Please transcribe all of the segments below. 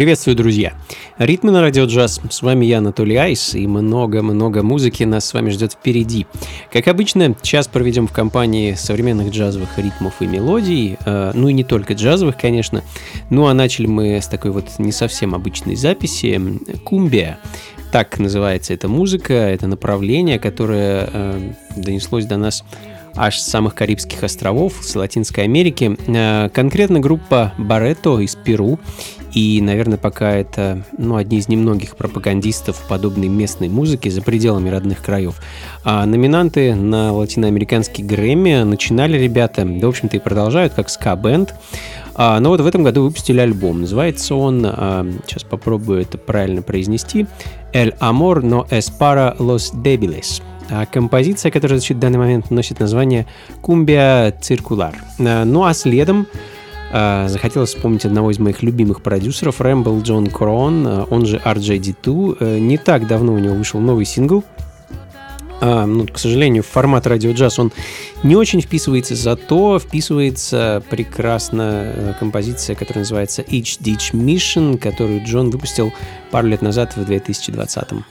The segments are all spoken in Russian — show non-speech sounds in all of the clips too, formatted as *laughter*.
Приветствую, друзья! Ритмы на радио джаз. С вами я, Анатолий Айс, и много-много музыки нас с вами ждет впереди. Как обычно, час проведем в компании современных джазовых ритмов и мелодий, э, ну и не только джазовых, конечно. Ну а начали мы с такой вот не совсем обычной записи «Кумбия». Так называется эта музыка, это направление, которое э, донеслось до нас аж с самых Карибских островов, с Латинской Америки. Э, конкретно группа Баретто из Перу. И, наверное, пока это ну, одни из немногих пропагандистов подобной местной музыки за пределами родных краев. А номинанты на латиноамериканский Грэмми начинали ребята, да, в общем-то, и продолжают, как ска-бенд. А, но вот в этом году выпустили альбом. Называется он, а, сейчас попробую это правильно произнести, «El amor no es para los débiles». А композиция, которая звучит в данный момент, носит название «Кумбия циркулар». А, ну а следом а, захотелось вспомнить одного из моих любимых продюсеров, Рэмбл Джон Крон, он же RJD2. Э, не так давно у него вышел новый сингл, а, ну, к сожалению, в формат радио джаз он не очень вписывается, зато вписывается прекрасно э, композиция, которая называется Each Ditch Mission, которую Джон выпустил пару лет назад в 2020 -м.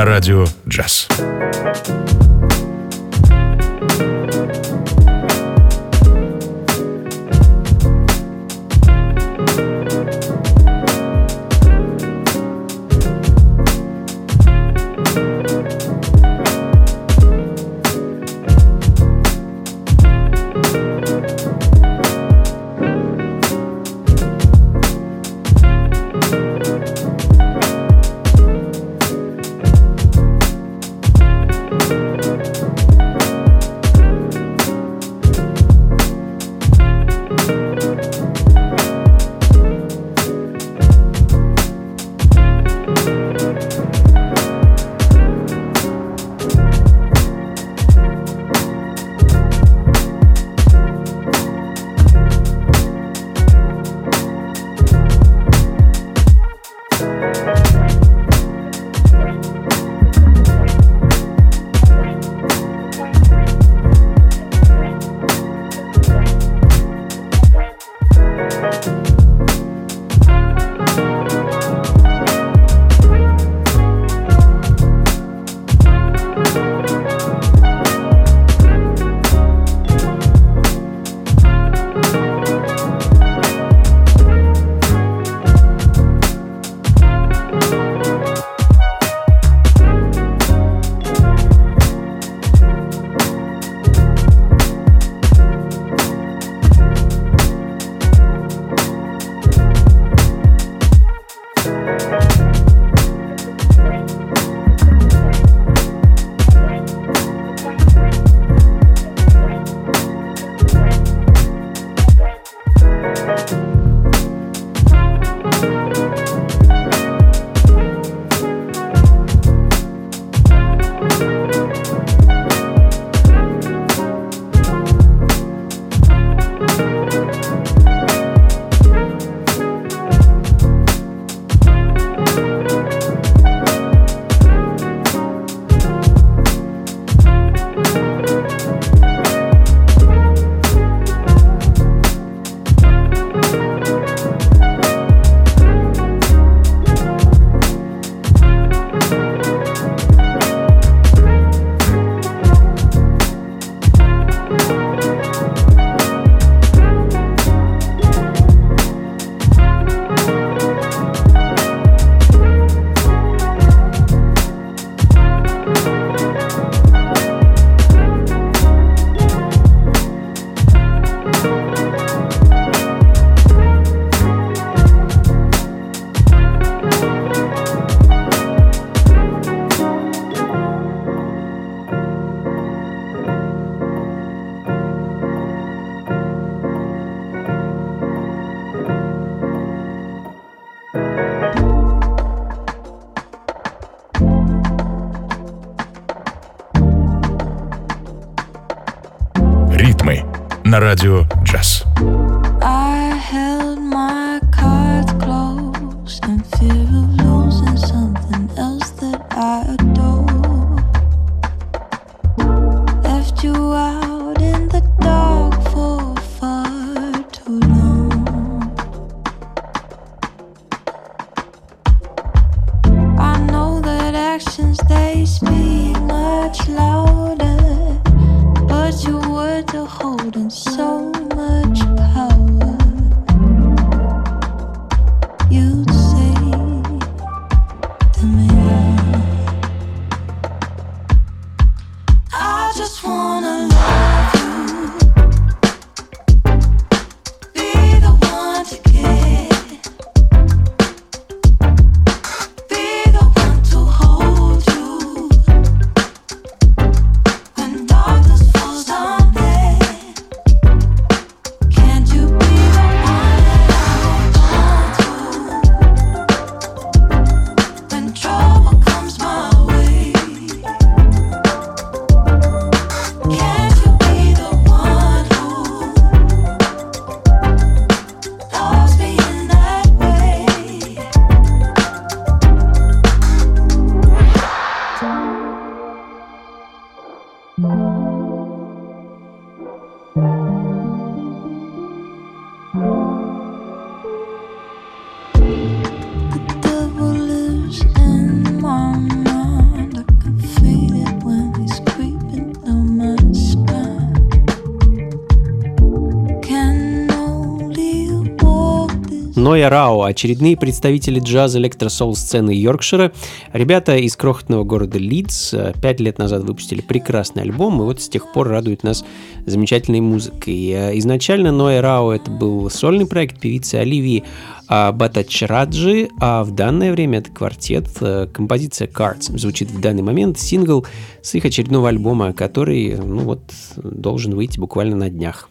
На радио джаз. На радио «Джаз». control очередные представители джаза электросол сцены Йоркшира. Ребята из крохотного города Лидс э, пять лет назад выпустили прекрасный альбом, и вот с тех пор радует нас замечательной музыкой. Э, изначально Ноя Рао это был сольный проект певицы Оливии а Батачраджи, а в данное время это квартет. Э, композиция Cards звучит в данный момент сингл с их очередного альбома, который, ну вот, должен выйти буквально на днях.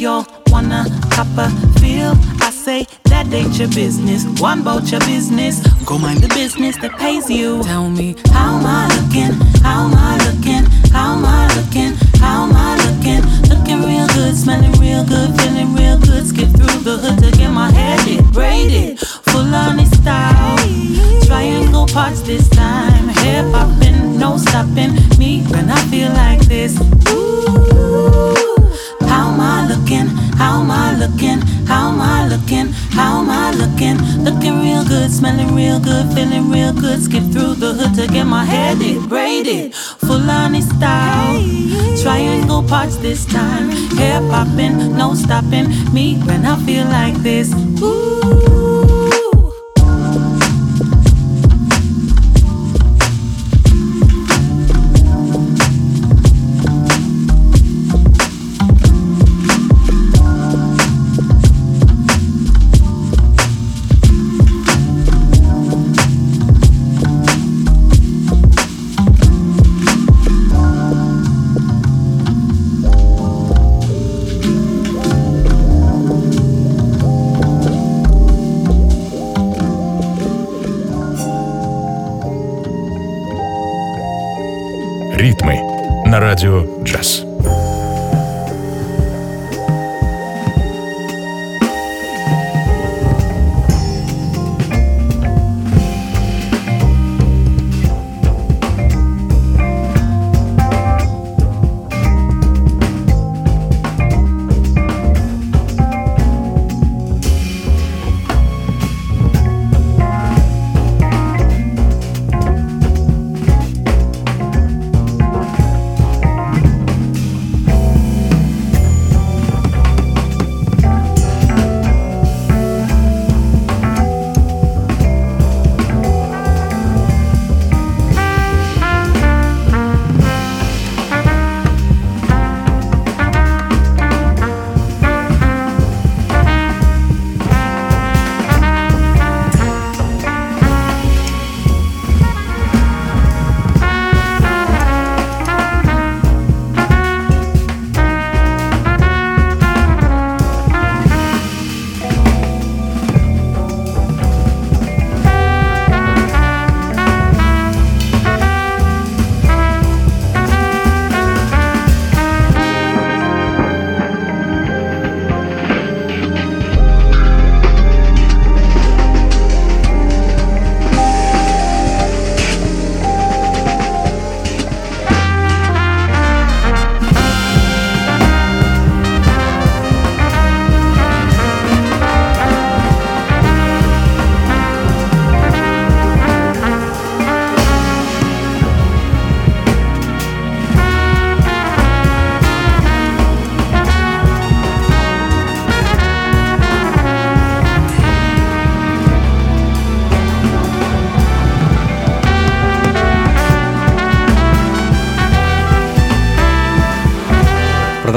Real? They all wanna cop a feel. I say, That ain't your business. One about your business. Go mind the business that pays you. Tell me, How am I looking? How am I looking? How am I looking? How am I looking? Looking real good, smelling real good, feeling real good. Skip through the hood to get my hair did, braided, full on style. Triangle parts this time, hair popping, no stopping. Me when I feel like this. Ooh, looking? How am I looking? Looking real good, smelling real good, feeling real good. Skip through the hood to get my hair did, braided, full on style. Triangle parts this time, hair popping, no stopping. Me when I feel like this. Ooh. Радио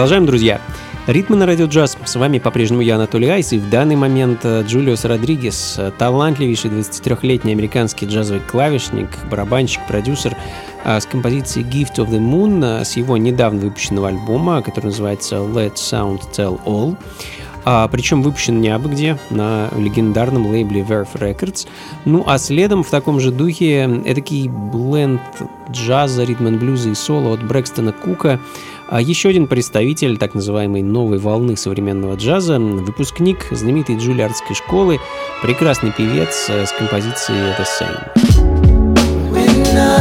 Продолжаем, друзья. Ритмы на радио джаз. С вами по-прежнему я, Анатолий Айс, и в данный момент э, Джулиус Родригес, э, талантливейший 23-летний американский джазовый клавишник, барабанщик, продюсер э, с композицией Gift of the Moon с его недавно выпущенного альбома, который называется Let Sound Tell All. А, причем выпущен не абы где, на легендарном лейбле Verve Records. Ну а следом в таком же духе эдакий бленд джаза, ритм блюза и соло от Брэкстона Кука – а еще один представитель так называемой новой волны современного джаза, выпускник знаменитой джулиардской школы, прекрасный певец э, с композицией The Same. на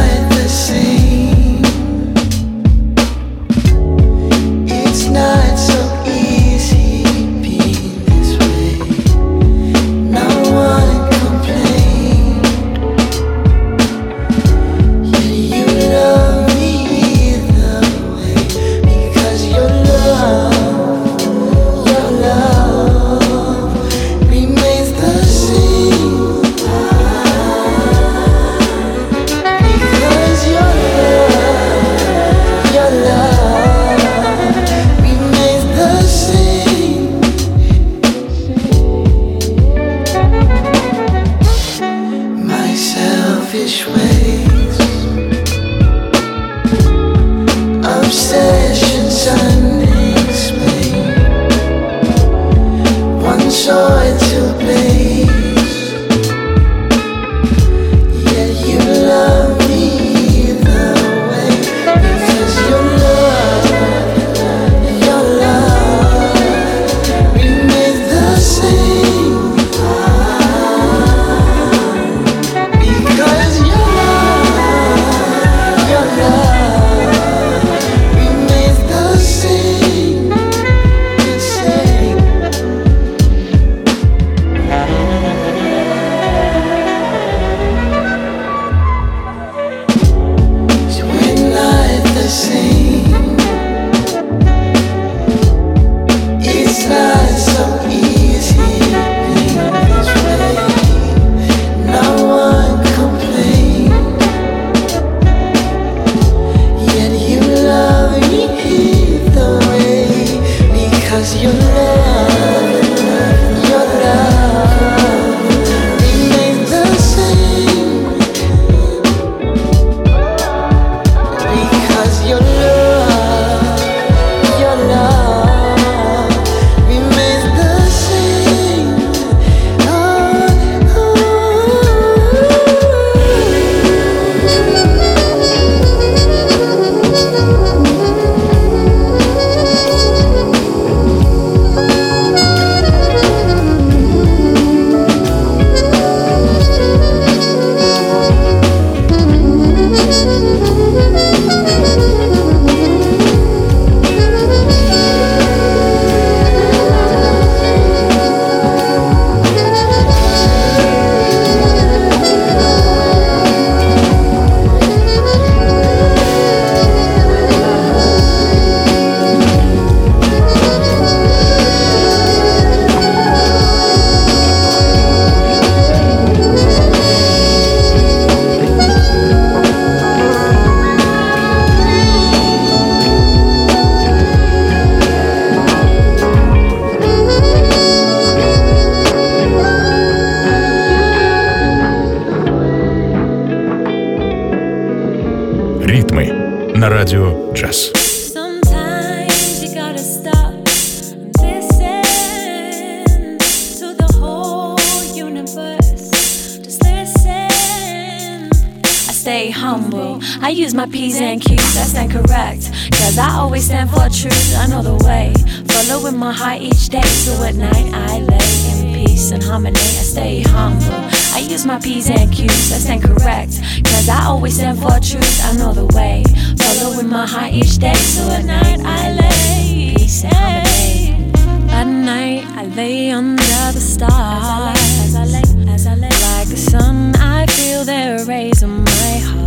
I use my P's and Q's, I stand correct. Cause I always stand for truth. I know the way. Following my heart each day. So at night I lay in peace and harmony. I stay humble. I use my P's and Q's, I stand correct. Cause I always stand for truth. I know the way. Following my heart each day. So at night I lay peace and harmony. At night I lay under the stars. As I lay, as I lay, like the sun, I feel their rays on my heart.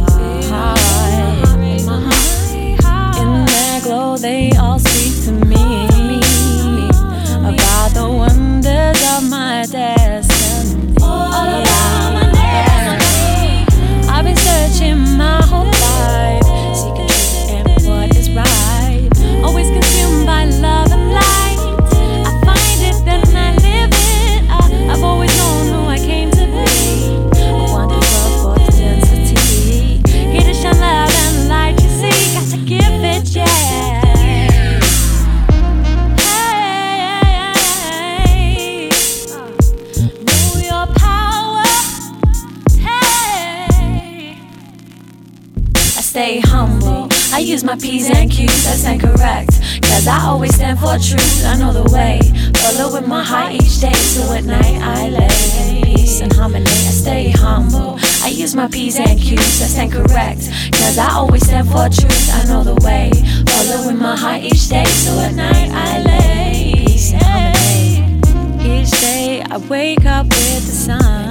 In glow, they all speak to me about the wonders of my destiny. P's and Q's, I stand correct. Cause I always stand for truth, I know the way. Following my heart each day, so at night I lay in peace and harmony. I stay humble. I use my P's and Q's, I stand correct. Cause I always stand for truth, I know the way. Following my heart each day, so at night I lay peace and harmony. Each day I wake up with the sun.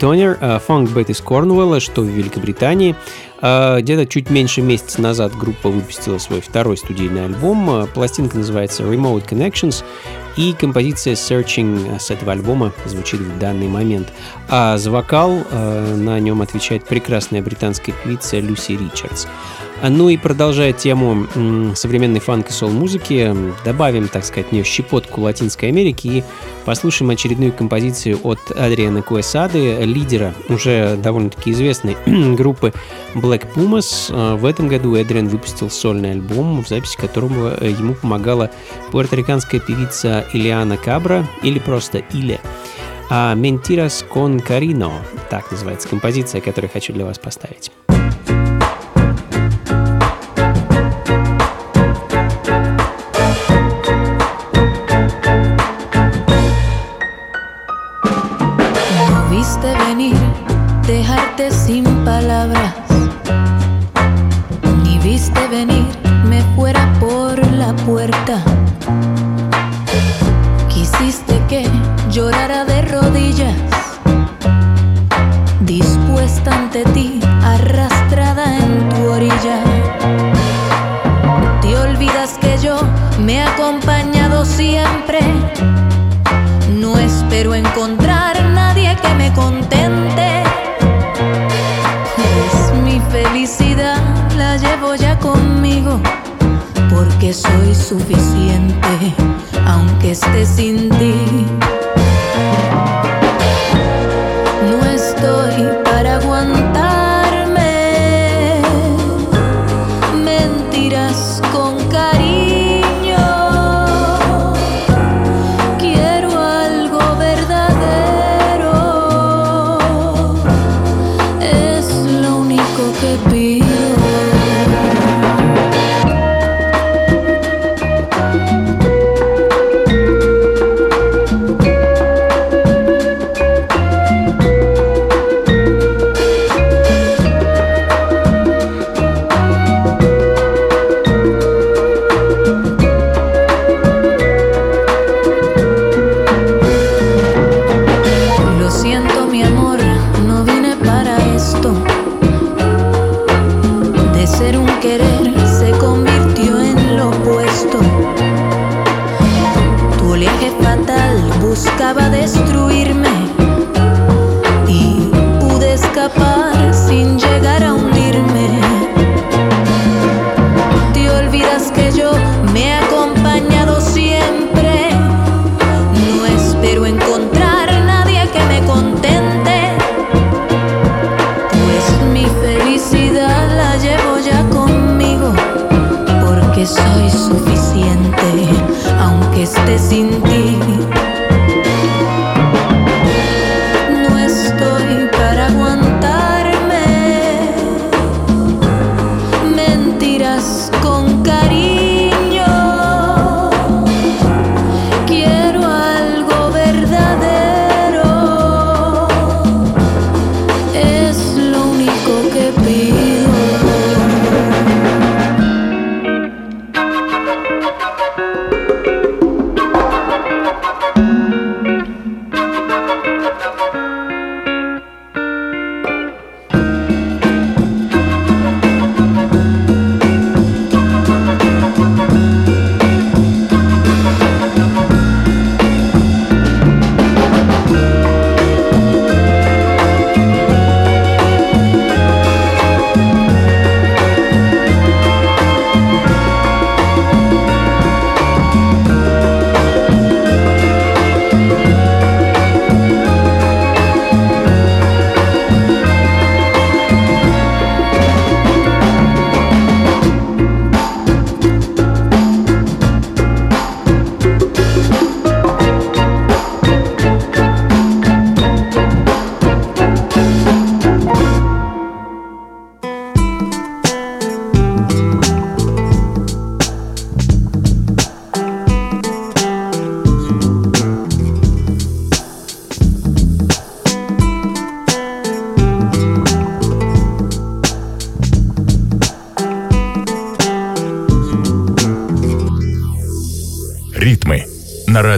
Дейтонер, фанк бет из Корнуэлла, что в Великобритании. Э, где-то чуть меньше месяца назад группа выпустила свой второй студийный альбом. Э, пластинка называется Remote Connections, и композиция Searching с этого альбома звучит в данный момент. А за вокал э, на нем отвечает прекрасная британская певица Люси Ричардс. Ну и продолжая тему современной фанк и сол-музыки, добавим, так сказать, в нее щепотку Латинской Америки и послушаем очередную композицию от Адриана Куэсады, лидера уже довольно-таки известной *clears throat* группы Black Pumas. В этом году Эдриан выпустил сольный альбом, в записи которого ему помогала пуэрториканская певица Илиана Кабра или просто Иле. А Mentiras con Carino, так называется композиция, которую хочу для вас поставить.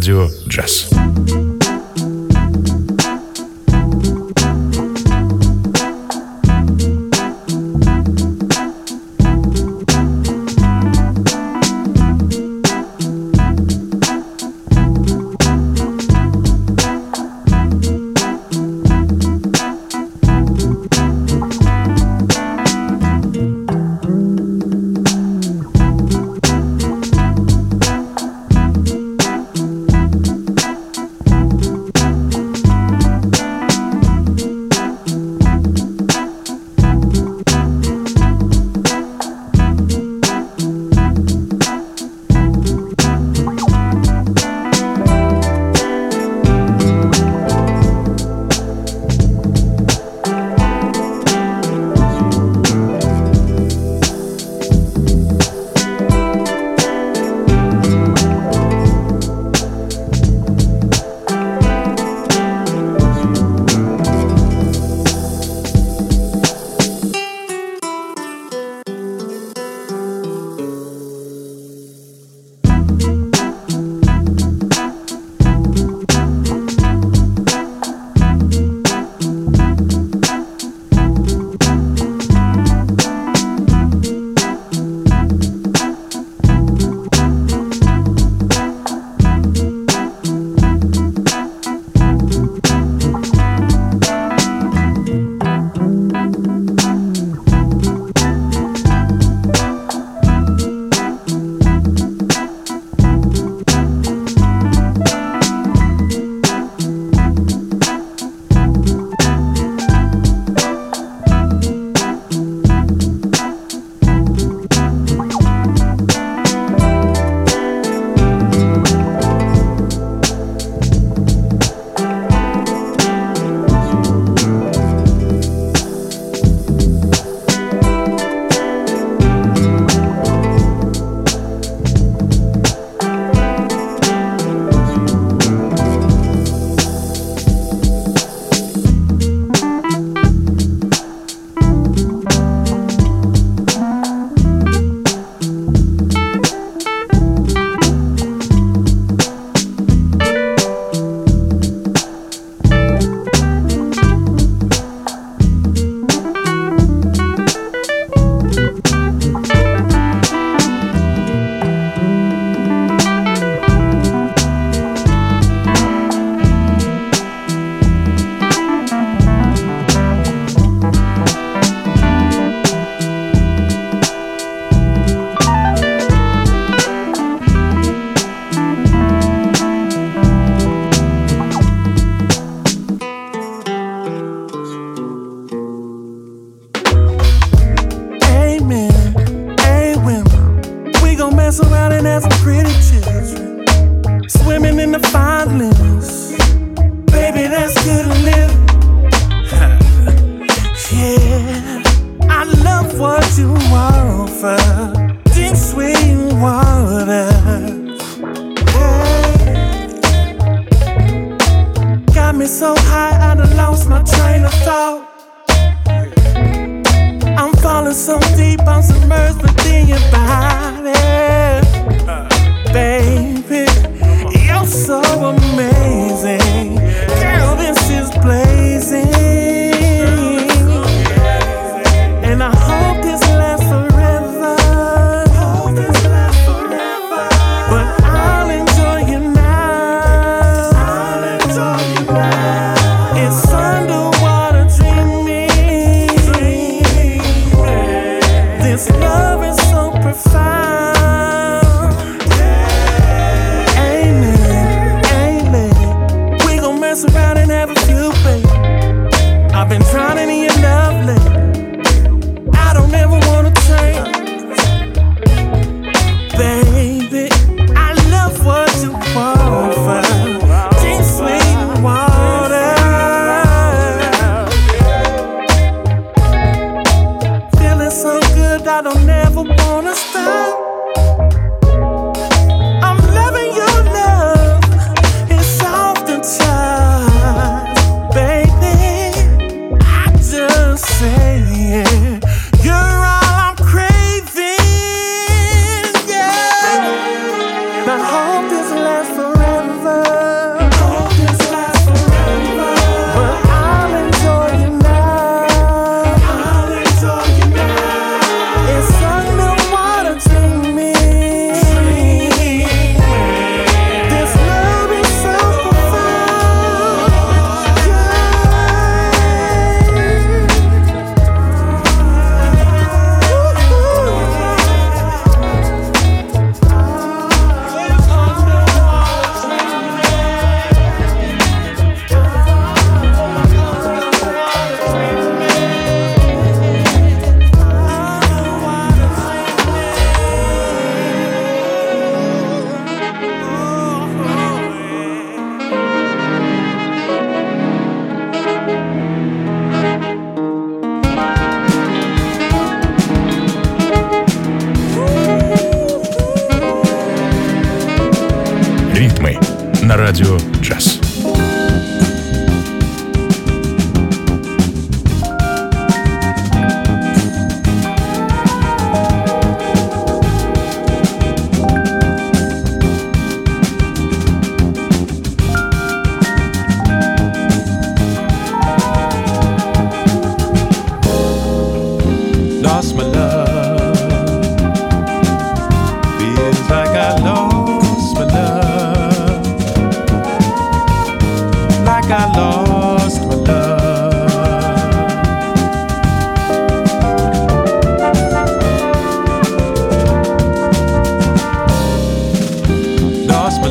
Радио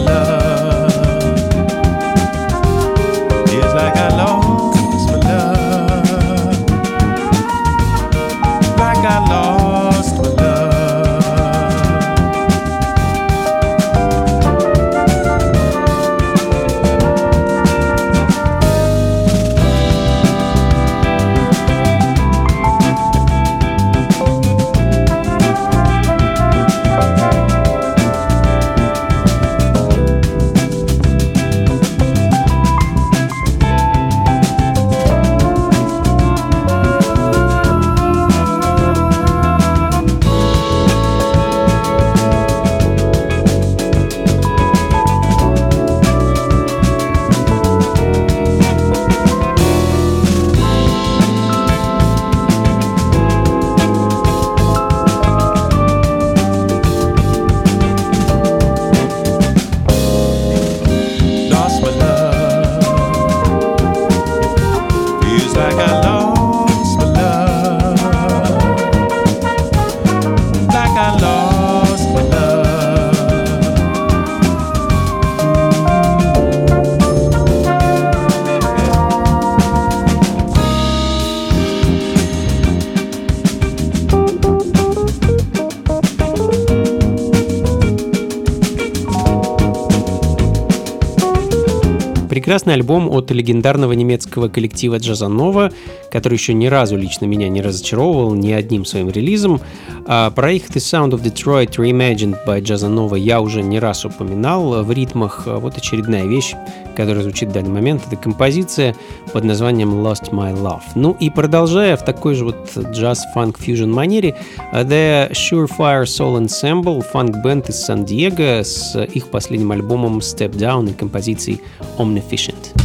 love. Прекрасный альбом от легендарного немецкого коллектива Джазанова, который еще ни разу лично меня не разочаровывал ни одним своим релизом. А про их The Sound of Detroit Reimagined by Джазанова я уже не раз упоминал в ритмах. А Вот очередная вещь, которая звучит в данный момент, это композиция под названием Lost My Love. Ну и продолжая в такой же вот джаз-фанк-фьюжн манере, The Surefire Soul Ensemble, фанк-бенд из Сан-Диего с их последним альбомом Step Down и композицией Omnificent.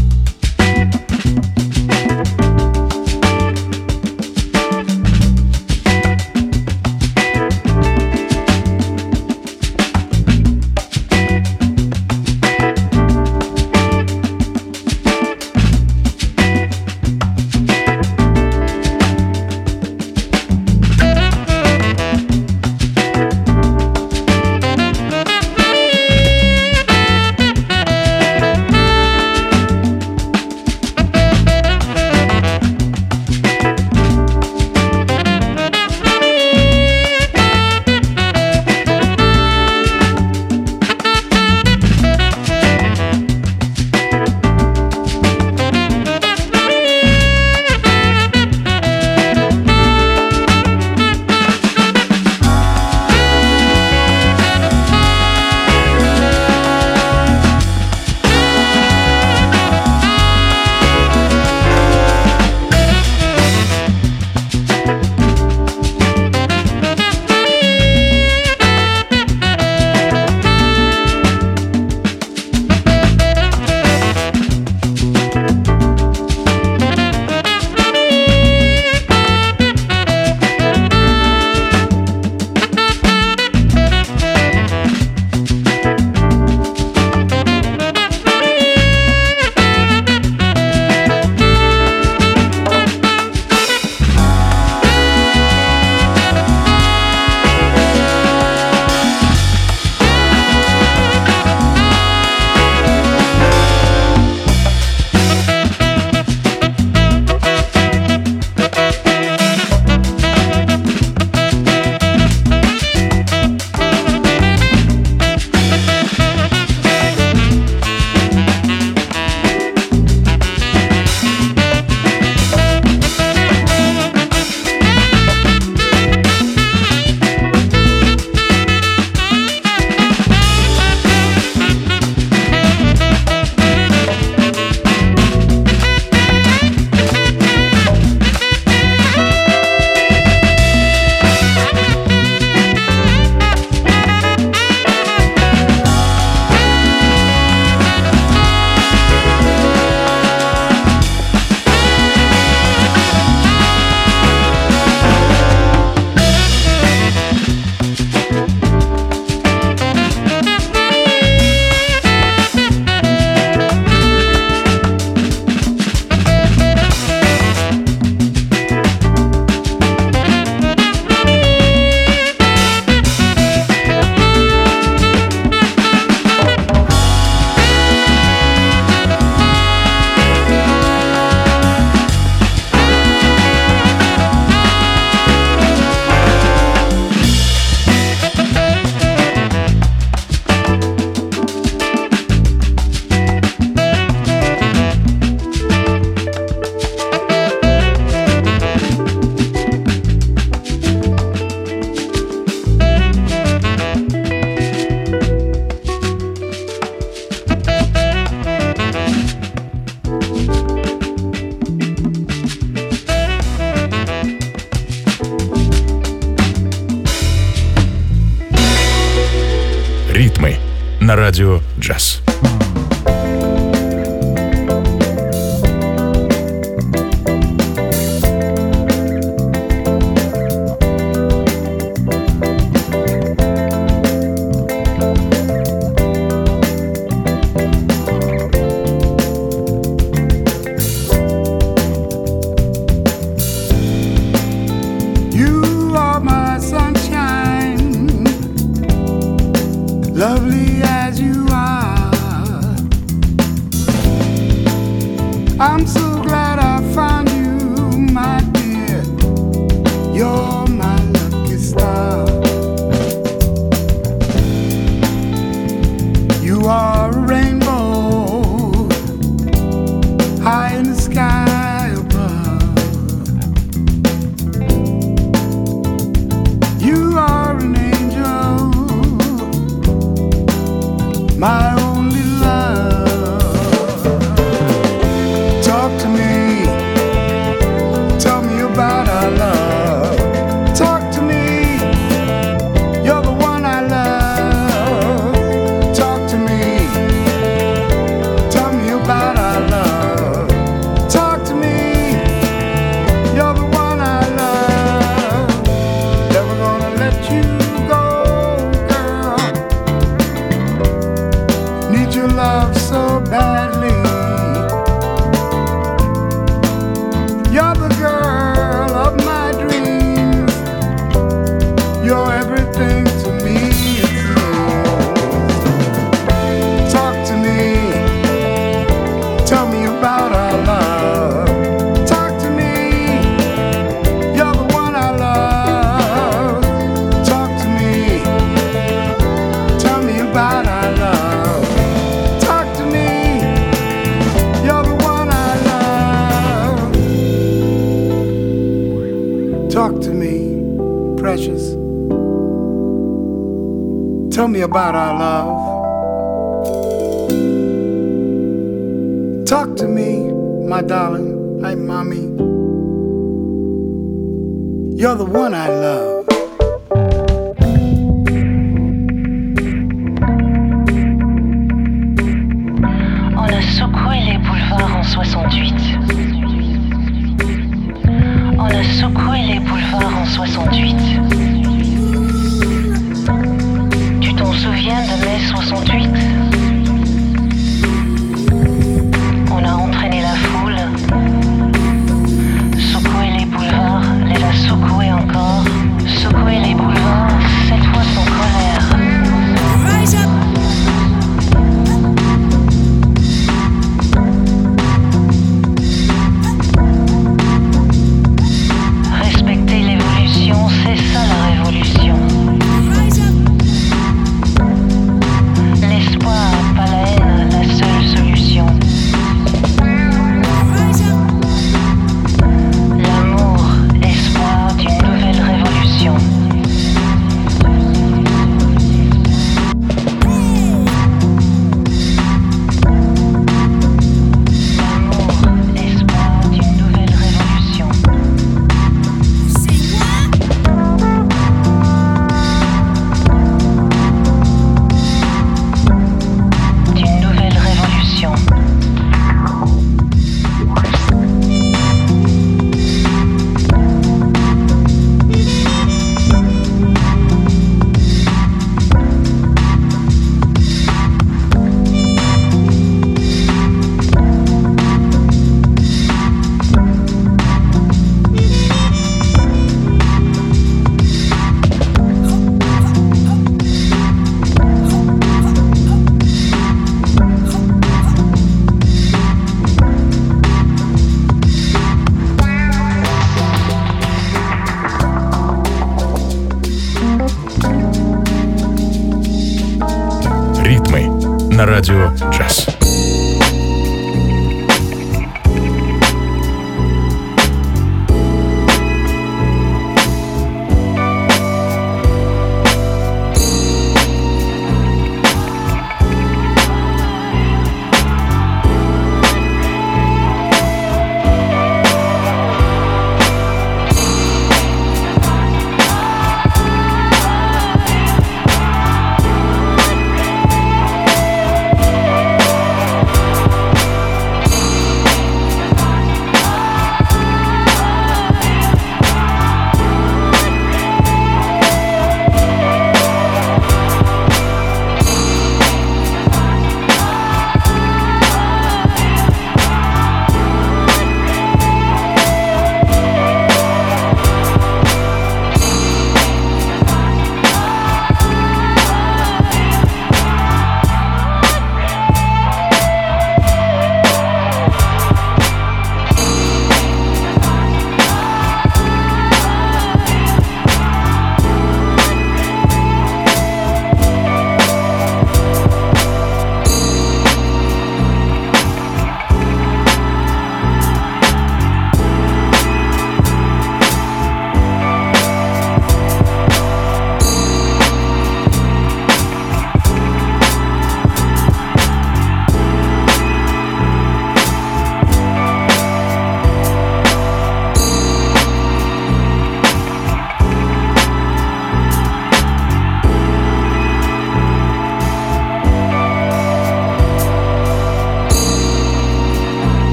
Радио «Джаз».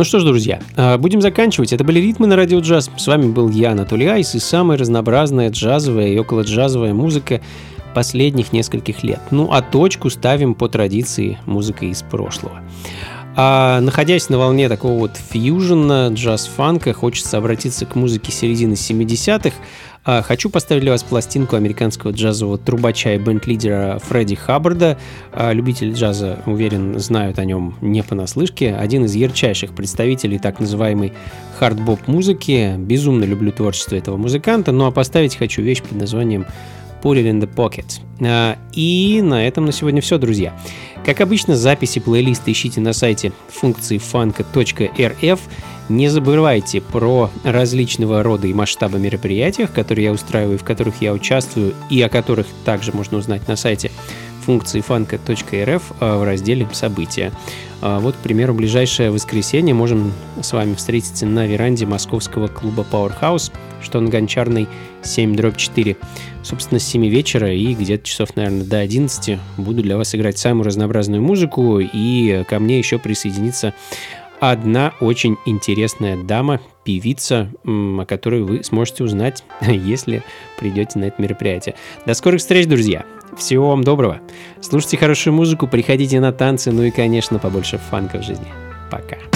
Ну что ж, друзья, а, будем заканчивать. Это были ритмы на радио джаз. С вами был я, Анатолий Айс, и самая разнообразная джазовая и около джазовая музыка последних нескольких лет. Ну а точку ставим по традиции музыка из прошлого. А находясь на волне такого вот фьюжена, джаз-фанка, хочется обратиться к музыке середины 70-х. А, хочу поставить для вас пластинку американского джазового трубача и бенд-лидера Фредди Хаббарда. А, любители джаза, уверен, знают о нем не понаслышке. Один из ярчайших представителей так называемой хард-боп музыки. Безумно люблю творчество этого музыканта. Ну а поставить хочу вещь под названием Put It in the Pocket. А, и на этом на сегодня все, друзья. Как обычно, записи плейлиста ищите на сайте функции фанка.рф. Не забывайте про различного рода и масштаба мероприятиях, которые я устраиваю, в которых я участвую и о которых также можно узнать на сайте функции фанка.рф а, в разделе «События». А, вот, к примеру, ближайшее воскресенье можем с вами встретиться на веранде московского клуба Powerhouse, что на Гончарной 7 дробь 4. Собственно, с 7 вечера и где-то часов, наверное, до 11 буду для вас играть самую разнообразную музыку, и ко мне еще присоединится одна очень интересная дама, певица, о которой вы сможете узнать, *laughs* если придете на это мероприятие. До скорых встреч, друзья! Всего вам доброго! Слушайте хорошую музыку, приходите на танцы, ну и, конечно, побольше фанка в жизни. Пока!